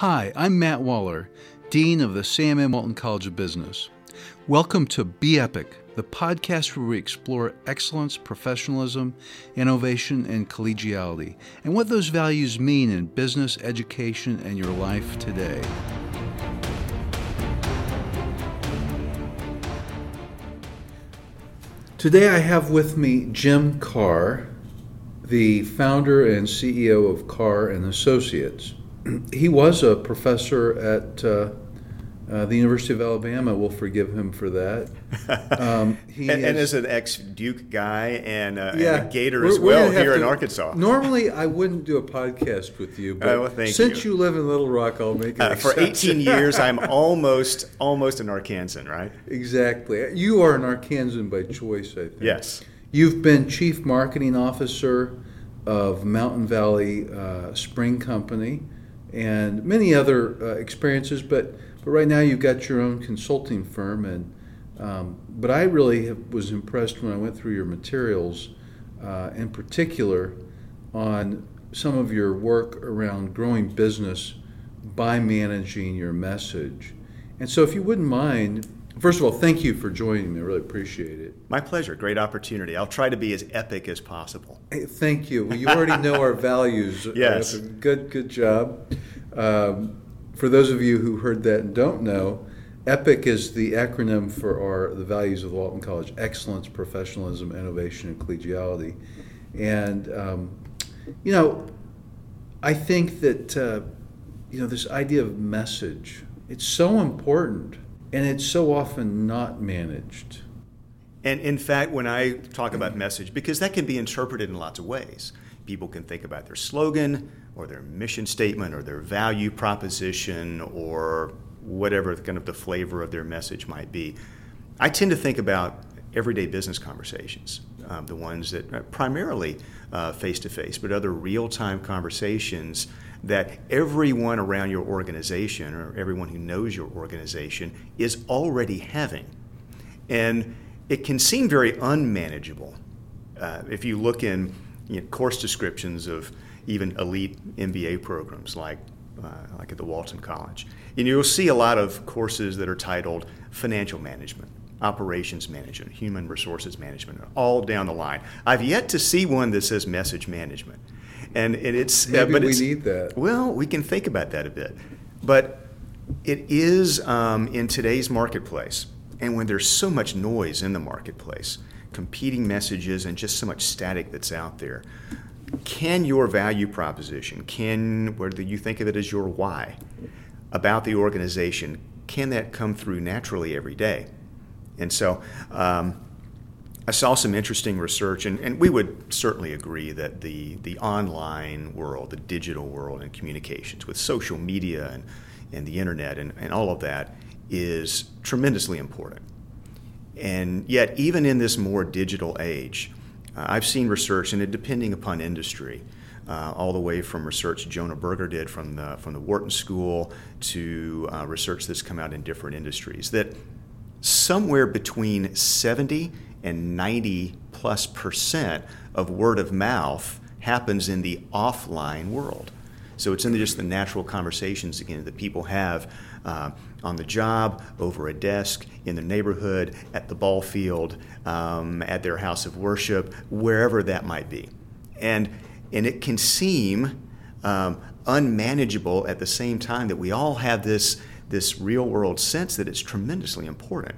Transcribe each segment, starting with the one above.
Hi, I'm Matt Waller, Dean of the Sam M. Walton College of Business. Welcome to Be Epic, the podcast where we explore excellence, professionalism, innovation, and collegiality, and what those values mean in business, education, and your life today. Today I have with me Jim Carr, the founder and CEO of Carr and Associates. He was a professor at uh, uh, the University of Alabama. We'll forgive him for that. Um, and, and, as an ex Duke guy and, uh, yeah, and a Gator as well here to, in Arkansas. Normally, I wouldn't do a podcast with you, but uh, well, since you. you. live in Little Rock, I'll make it. Uh, for 18 years, I'm almost almost an Arkansan, right? Exactly. You are an Arkansan by choice, I think. Yes. You've been chief marketing officer of Mountain Valley uh, Spring Company and many other uh, experiences, but but right now you've got your own consulting firm, and um, but I really have, was impressed when I went through your materials, uh, in particular, on some of your work around growing business by managing your message. And so, if you wouldn't mind, first of all, thank you for joining me. I really appreciate it. My pleasure. Great opportunity. I'll try to be as epic as possible. Hey, thank you. Well, you already know our values. yes. Uh, good. Good job. Um, for those of you who heard that and don't know, EPIC is the acronym for our the values of Walton College: excellence, professionalism, innovation, and collegiality. And um, you know, I think that uh, you know this idea of message it's so important, and it's so often not managed. And in fact, when I talk about message, because that can be interpreted in lots of ways. People can think about their slogan, or their mission statement or their value proposition or whatever kind of the flavor of their message might be. I tend to think about everyday business conversations, um, the ones that primarily face to face, but other real time conversations that everyone around your organization or everyone who knows your organization is already having. And it can seem very unmanageable. Uh, if you look in you know, course descriptions of even elite MBA programs like uh, like at the Walton College. And you'll see a lot of courses that are titled financial management, operations management, human resources management, all down the line. I've yet to see one that says message management. And it's uh, Maybe uh, but we it's, need that. Well, we can think about that a bit. But it is um, in today's marketplace, and when there's so much noise in the marketplace, competing messages and just so much static that's out there, can your value proposition, can whether you think of it as your why about the organization, can that come through naturally every day? And so um, I saw some interesting research, and, and we would certainly agree that the, the online world, the digital world, and communications with social media and, and the internet and, and all of that is tremendously important. And yet, even in this more digital age, uh, I've seen research, and it depending upon industry, uh, all the way from research Jonah Berger did from the from the Wharton School to uh, research that's come out in different industries, that somewhere between 70 and 90 plus percent of word of mouth happens in the offline world. So it's in the, just the natural conversations again that people have uh, on the job, over a desk, in the neighborhood, at the ball field, um, at their house of worship, wherever that might be. And, and it can seem um, unmanageable at the same time that we all have this, this real world sense that it's tremendously important.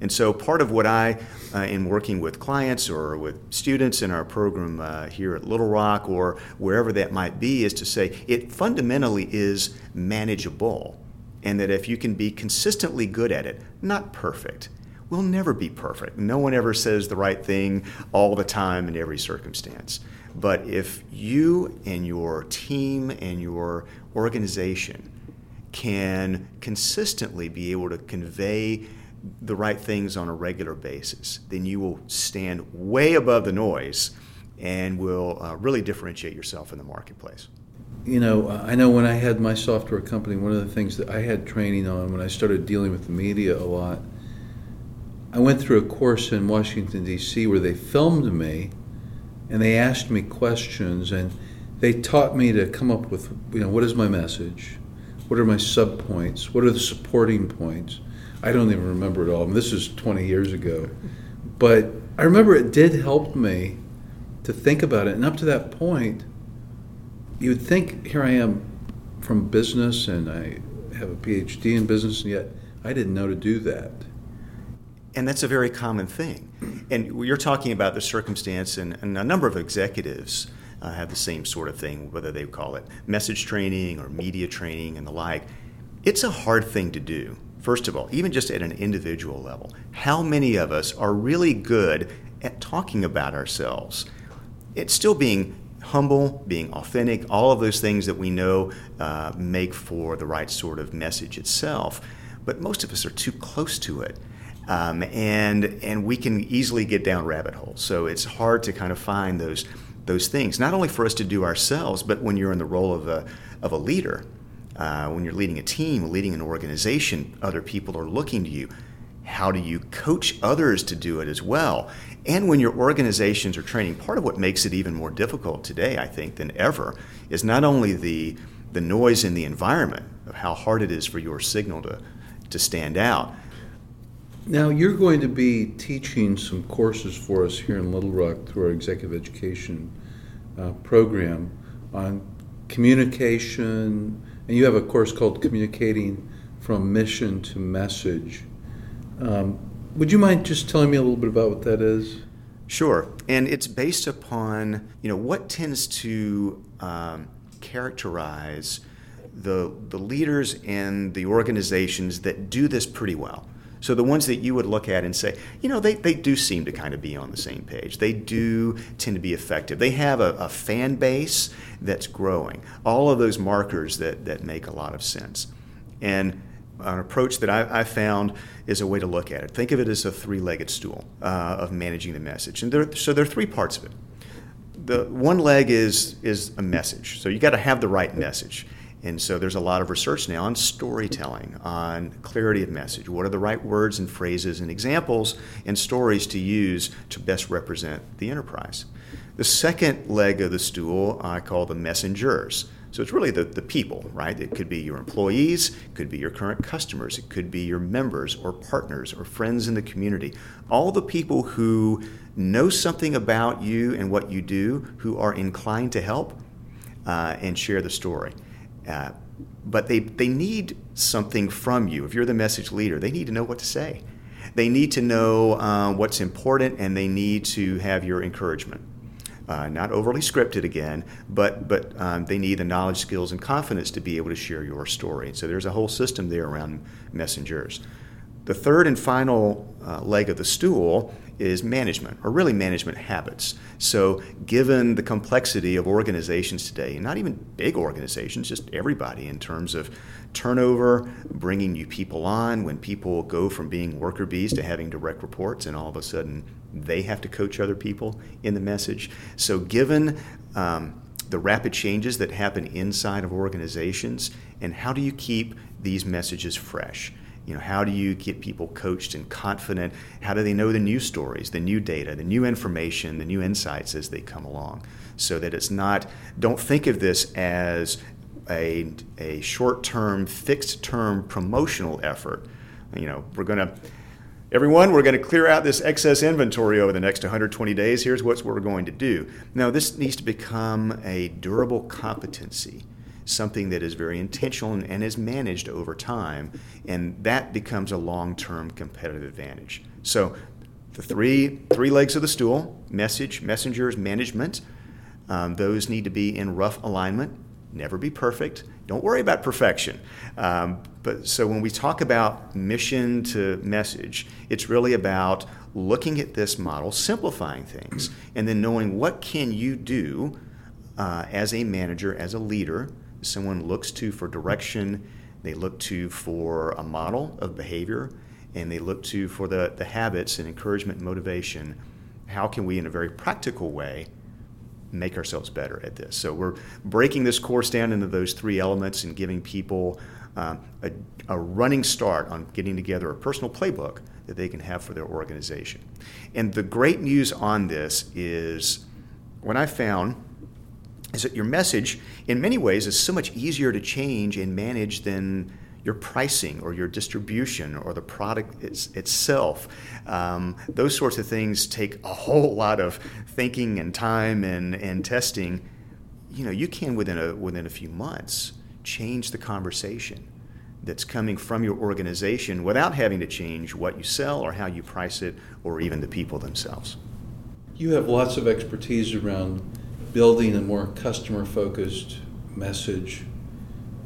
And so, part of what I, uh, in working with clients or with students in our program uh, here at Little Rock or wherever that might be, is to say it fundamentally is manageable and that if you can be consistently good at it, not perfect, we'll never be perfect. No one ever says the right thing all the time in every circumstance. But if you and your team and your organization can consistently be able to convey the right things on a regular basis, then you will stand way above the noise and will uh, really differentiate yourself in the marketplace you know, I know when I had my software company, one of the things that I had training on when I started dealing with the media a lot, I went through a course in Washington, D.C., where they filmed me and they asked me questions and they taught me to come up with, you know, what is my message? What are my sub points? What are the supporting points? I don't even remember it all. this is 20 years ago. But I remember it did help me to think about it. And up to that point, you would think here I am from business and I have a PhD in business, and yet I didn't know to do that. And that's a very common thing. And you're talking about the circumstance, and, and a number of executives uh, have the same sort of thing, whether they call it message training or media training and the like. It's a hard thing to do, first of all, even just at an individual level. How many of us are really good at talking about ourselves? It's still being humble, being authentic, all of those things that we know uh, make for the right sort of message itself. But most of us are too close to it. Um, and and we can easily get down rabbit holes. So it's hard to kind of find those those things. Not only for us to do ourselves, but when you're in the role of a of a leader, uh, when you're leading a team, leading an organization, other people are looking to you. How do you coach others to do it as well? And when your organizations are training, part of what makes it even more difficult today, I think, than ever, is not only the the noise in the environment of how hard it is for your signal to to stand out, now, you're going to be teaching some courses for us here in Little Rock through our executive education uh, program on communication, and you have a course called Communicating from Mission to Message. Um, would you mind just telling me a little bit about what that is? Sure, and it's based upon you know what tends to um, characterize the the leaders and the organizations that do this pretty well. So the ones that you would look at and say, you know, they, they do seem to kind of be on the same page. They do tend to be effective. They have a, a fan base that's growing. All of those markers that, that make a lot of sense. And an approach that I, I found is a way to look at it. Think of it as a three-legged stool uh, of managing the message. And there, so there are three parts of it. The one leg is is a message. So you got to have the right message. And so there's a lot of research now on storytelling, on clarity of message. What are the right words and phrases and examples and stories to use to best represent the enterprise? The second leg of the stool I call the messengers. So it's really the, the people, right? It could be your employees, it could be your current customers, it could be your members or partners or friends in the community. All the people who know something about you and what you do, who are inclined to help uh, and share the story. Uh, but they, they need something from you. If you're the message leader, they need to know what to say. They need to know uh, what's important and they need to have your encouragement. Uh, not overly scripted again, but, but um, they need the knowledge, skills, and confidence to be able to share your story. So there's a whole system there around messengers. The third and final uh, leg of the stool is management, or really management habits. So, given the complexity of organizations today, not even big organizations, just everybody in terms of turnover, bringing new people on, when people go from being worker bees to having direct reports, and all of a sudden they have to coach other people in the message. So, given um, the rapid changes that happen inside of organizations, and how do you keep these messages fresh? You know how do you get people coached and confident? How do they know the new stories the new data the new information the new insights as they come along? So that it's not don't think of this as a, a short-term fixed term promotional effort. You know we're going to everyone we're going to clear out this excess inventory over the next 120 days. Here's what we're going to do. Now this needs to become a durable competency something that is very intentional and, and is managed over time, and that becomes a long-term competitive advantage. So, the three three legs of the stool: message, messengers, management. Um, those need to be in rough alignment. Never be perfect. Don't worry about perfection. Um, but so when we talk about mission to message, it's really about looking at this model, simplifying things, and then knowing what can you do uh, as a manager, as a leader, someone looks to for direction, they look to for a model of behavior, and they look to for the, the habits and encouragement and motivation. How can we, in a very practical way, make ourselves better at this? So we're breaking this course down into those three elements and giving people um, a, a running start on getting together a personal playbook that they can have for their organization. And the great news on this is when I found is that your message, in many ways, is so much easier to change and manage than your pricing or your distribution or the product it's, itself. Um, those sorts of things take a whole lot of thinking and time and, and testing. You know, you can within a within a few months change the conversation that's coming from your organization without having to change what you sell or how you price it or even the people themselves. You have lots of expertise around building a more customer focused message,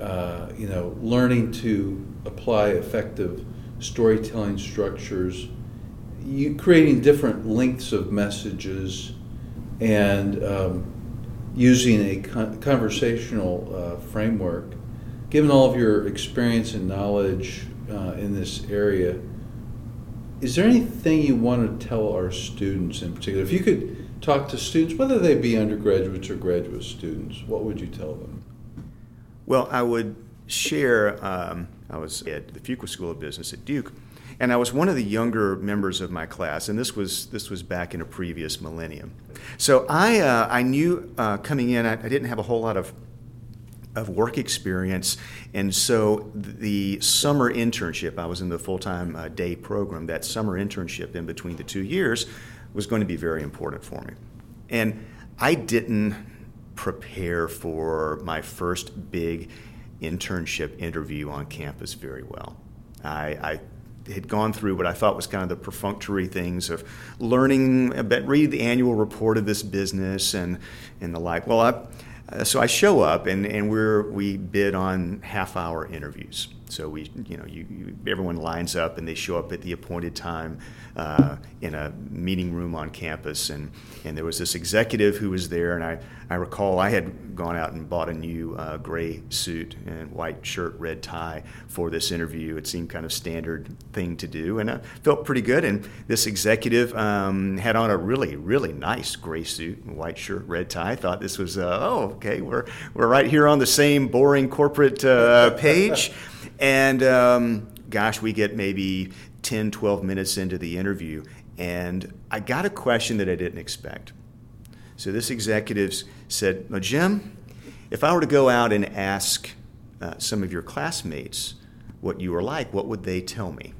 uh, you know, learning to apply effective storytelling structures, you creating different lengths of messages, and um, using a con- conversational uh, framework. Given all of your experience and knowledge uh, in this area, is there anything you want to tell our students in particular? If you could talk to students, whether they be undergraduates or graduate students, what would you tell them? Well, I would share. Um, I was at the Fuqua School of Business at Duke, and I was one of the younger members of my class, and this was this was back in a previous millennium. So I uh, I knew uh, coming in, I, I didn't have a whole lot of of work experience. And so the summer internship, I was in the full time uh, day program, that summer internship in between the two years was going to be very important for me. And I didn't prepare for my first big internship interview on campus very well. I, I had gone through what I thought was kind of the perfunctory things of learning, about, read the annual report of this business and, and the like. Well, I, uh, so I show up and, and we're, we bid on half hour interviews. So we, you know, you, you, everyone lines up and they show up at the appointed time uh, in a meeting room on campus. And, and there was this executive who was there, and I, I recall I had gone out and bought a new uh, gray suit and white shirt, red tie for this interview. It seemed kind of standard thing to do, and I felt pretty good. And this executive um, had on a really, really nice gray suit white shirt, red tie. I thought this was, uh, oh, okay, we're, we're right here on the same boring corporate uh, page. And um, gosh, we get maybe 10, 12 minutes into the interview, and I got a question that I didn't expect. So this executive said, well, Jim, if I were to go out and ask uh, some of your classmates what you were like, what would they tell me?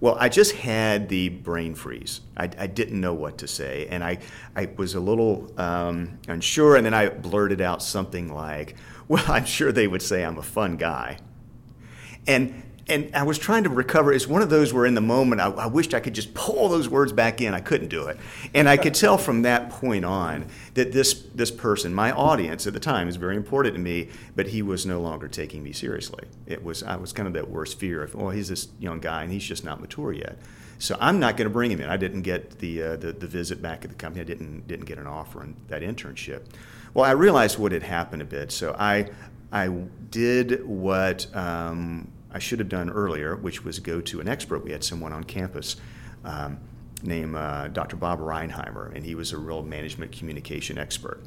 Well, I just had the brain freeze. I, I didn't know what to say, and I, I was a little um, unsure, and then I blurted out something like, Well, I'm sure they would say I'm a fun guy. And and I was trying to recover. It's one of those where in the moment I, I, wished I could just pull those words back in. I couldn't do it, and I could tell from that point on that this this person, my audience at the time, is very important to me. But he was no longer taking me seriously. It was I was kind of that worst fear of, oh, he's this young guy and he's just not mature yet. So I'm not going to bring him in. I didn't get the, uh, the, the visit back at the company. I didn't didn't get an offer on that internship. Well, I realized what had happened a bit. So I I did what. Um, I should have done earlier, which was go to an expert. We had someone on campus um, named uh, Dr. Bob Reinheimer, and he was a real management communication expert.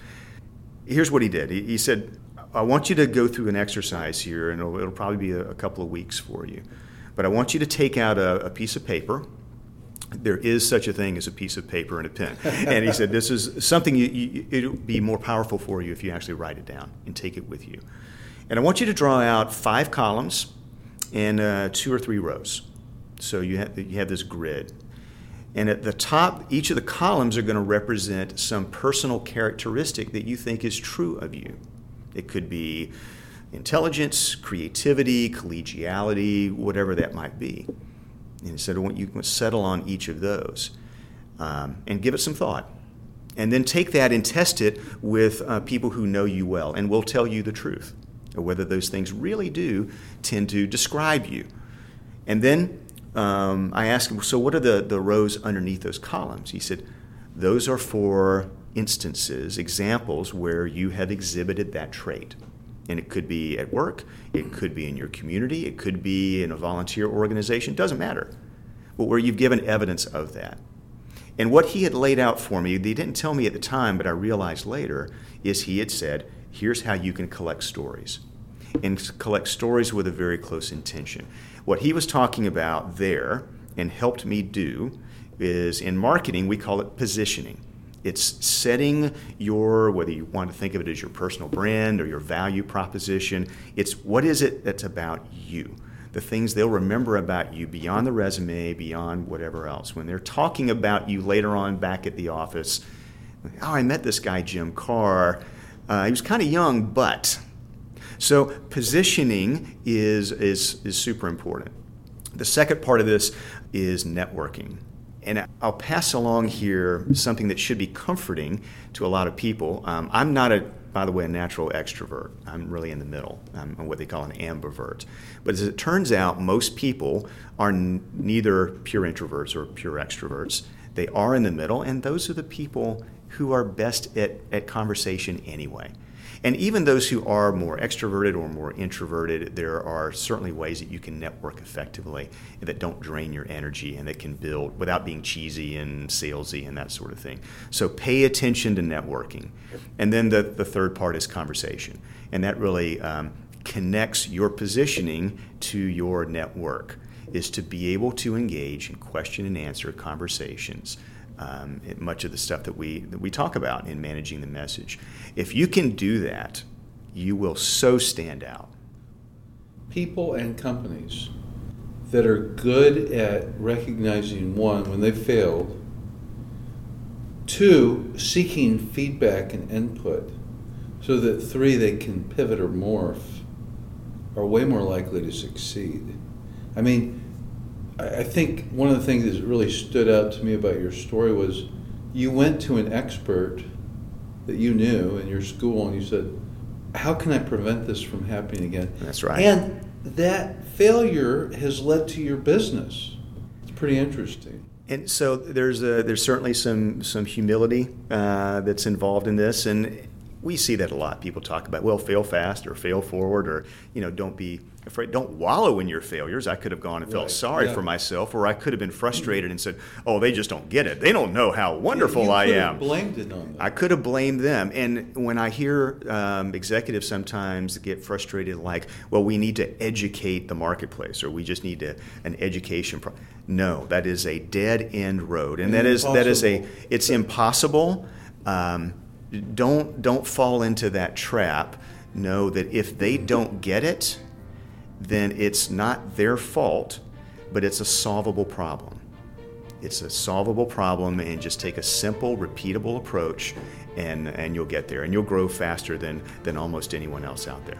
Here's what he did he, he said, I want you to go through an exercise here, and it'll, it'll probably be a, a, couple of weeks for you. But I want you to take out a, a piece of paper there is such a thing as a piece of paper and a pen. And he said, This is something you, you, it'll be more powerful for you if you actually write it down and take it with you. And I want you to draw out five columns in uh, two or three rows. So you have, you have this grid. And at the top, each of the columns are going to represent some personal characteristic that you think is true of you. It could be intelligence, creativity, collegiality, whatever that might be. And so you can settle on each of those um, and give it some thought. And then take that and test it with uh, people who know you well and will tell you the truth or whether those things really do tend to describe you. And then um, I asked him, so what are the, the rows underneath those columns? He said, those are for instances, examples where you have exhibited that trait. And it could be at work, it could be in your community, it could be in a volunteer organization, doesn't matter. But where you've given evidence of that. And what he had laid out for me, they didn't tell me at the time, but I realized later, is he had said, here's how you can collect stories and collect stories with a very close intention. What he was talking about there and helped me do is in marketing, we call it positioning. It's setting your, whether you want to think of it as your personal brand or your value proposition, it's what is it that's about you? The things they'll remember about you beyond the resume, beyond whatever else. When they're talking about you later on back at the office, oh, I met this guy, Jim Carr. Uh, he was kind of young, but. So positioning is, is, is super important. The second part of this is networking. And I'll pass along here something that should be comforting to a lot of people. Um, I'm not a, by the way, a natural extrovert. I'm really in the middle. I'm what they call an ambivert. But as it turns out, most people are n- neither pure introverts or pure extroverts. They are in the middle, and those are the people who are best at, at conversation anyway. And even those who are more extroverted or more introverted, there are certainly ways that you can network effectively that don't drain your energy and that can build without being cheesy and salesy and that sort of thing. So pay attention to networking. And then the, the third part is conversation. And that really um, connects your positioning to your network, is to be able to engage in question and answer conversations um, much of the stuff that we that we talk about in managing the message. If you can do that, you will so stand out. People and companies that are good at recognizing one when they failed, two seeking feedback and input, so that three they can pivot or morph, are way more likely to succeed. I mean I think one of the things that really stood out to me about your story was you went to an expert that you knew in your school and you said, How can I prevent this from happening again? That's right. And that failure has led to your business. It's pretty interesting. And so there's a, there's certainly some some humility uh, that's involved in this, and we see that a lot. People talk about well, fail fast or fail forward, or you know, don't be afraid. Don't wallow in your failures. I could have gone and felt right. sorry yeah. for myself, or I could have been frustrated and said, "Oh, they just don't get it. They don't know how wonderful yeah, I am." blamed it on them. I could have blamed them. And when I hear um, executives sometimes get frustrated, like, "Well, we need to educate the marketplace, or we just need to, an education." Pro-. No, that is a dead end road, and, and that is that is a it's impossible. Um, don't don't fall into that trap. Know that if they don't get it, then it's not their fault, but it's a solvable problem. It's a solvable problem, and just take a simple, repeatable approach, and, and you'll get there. And you'll grow faster than, than almost anyone else out there.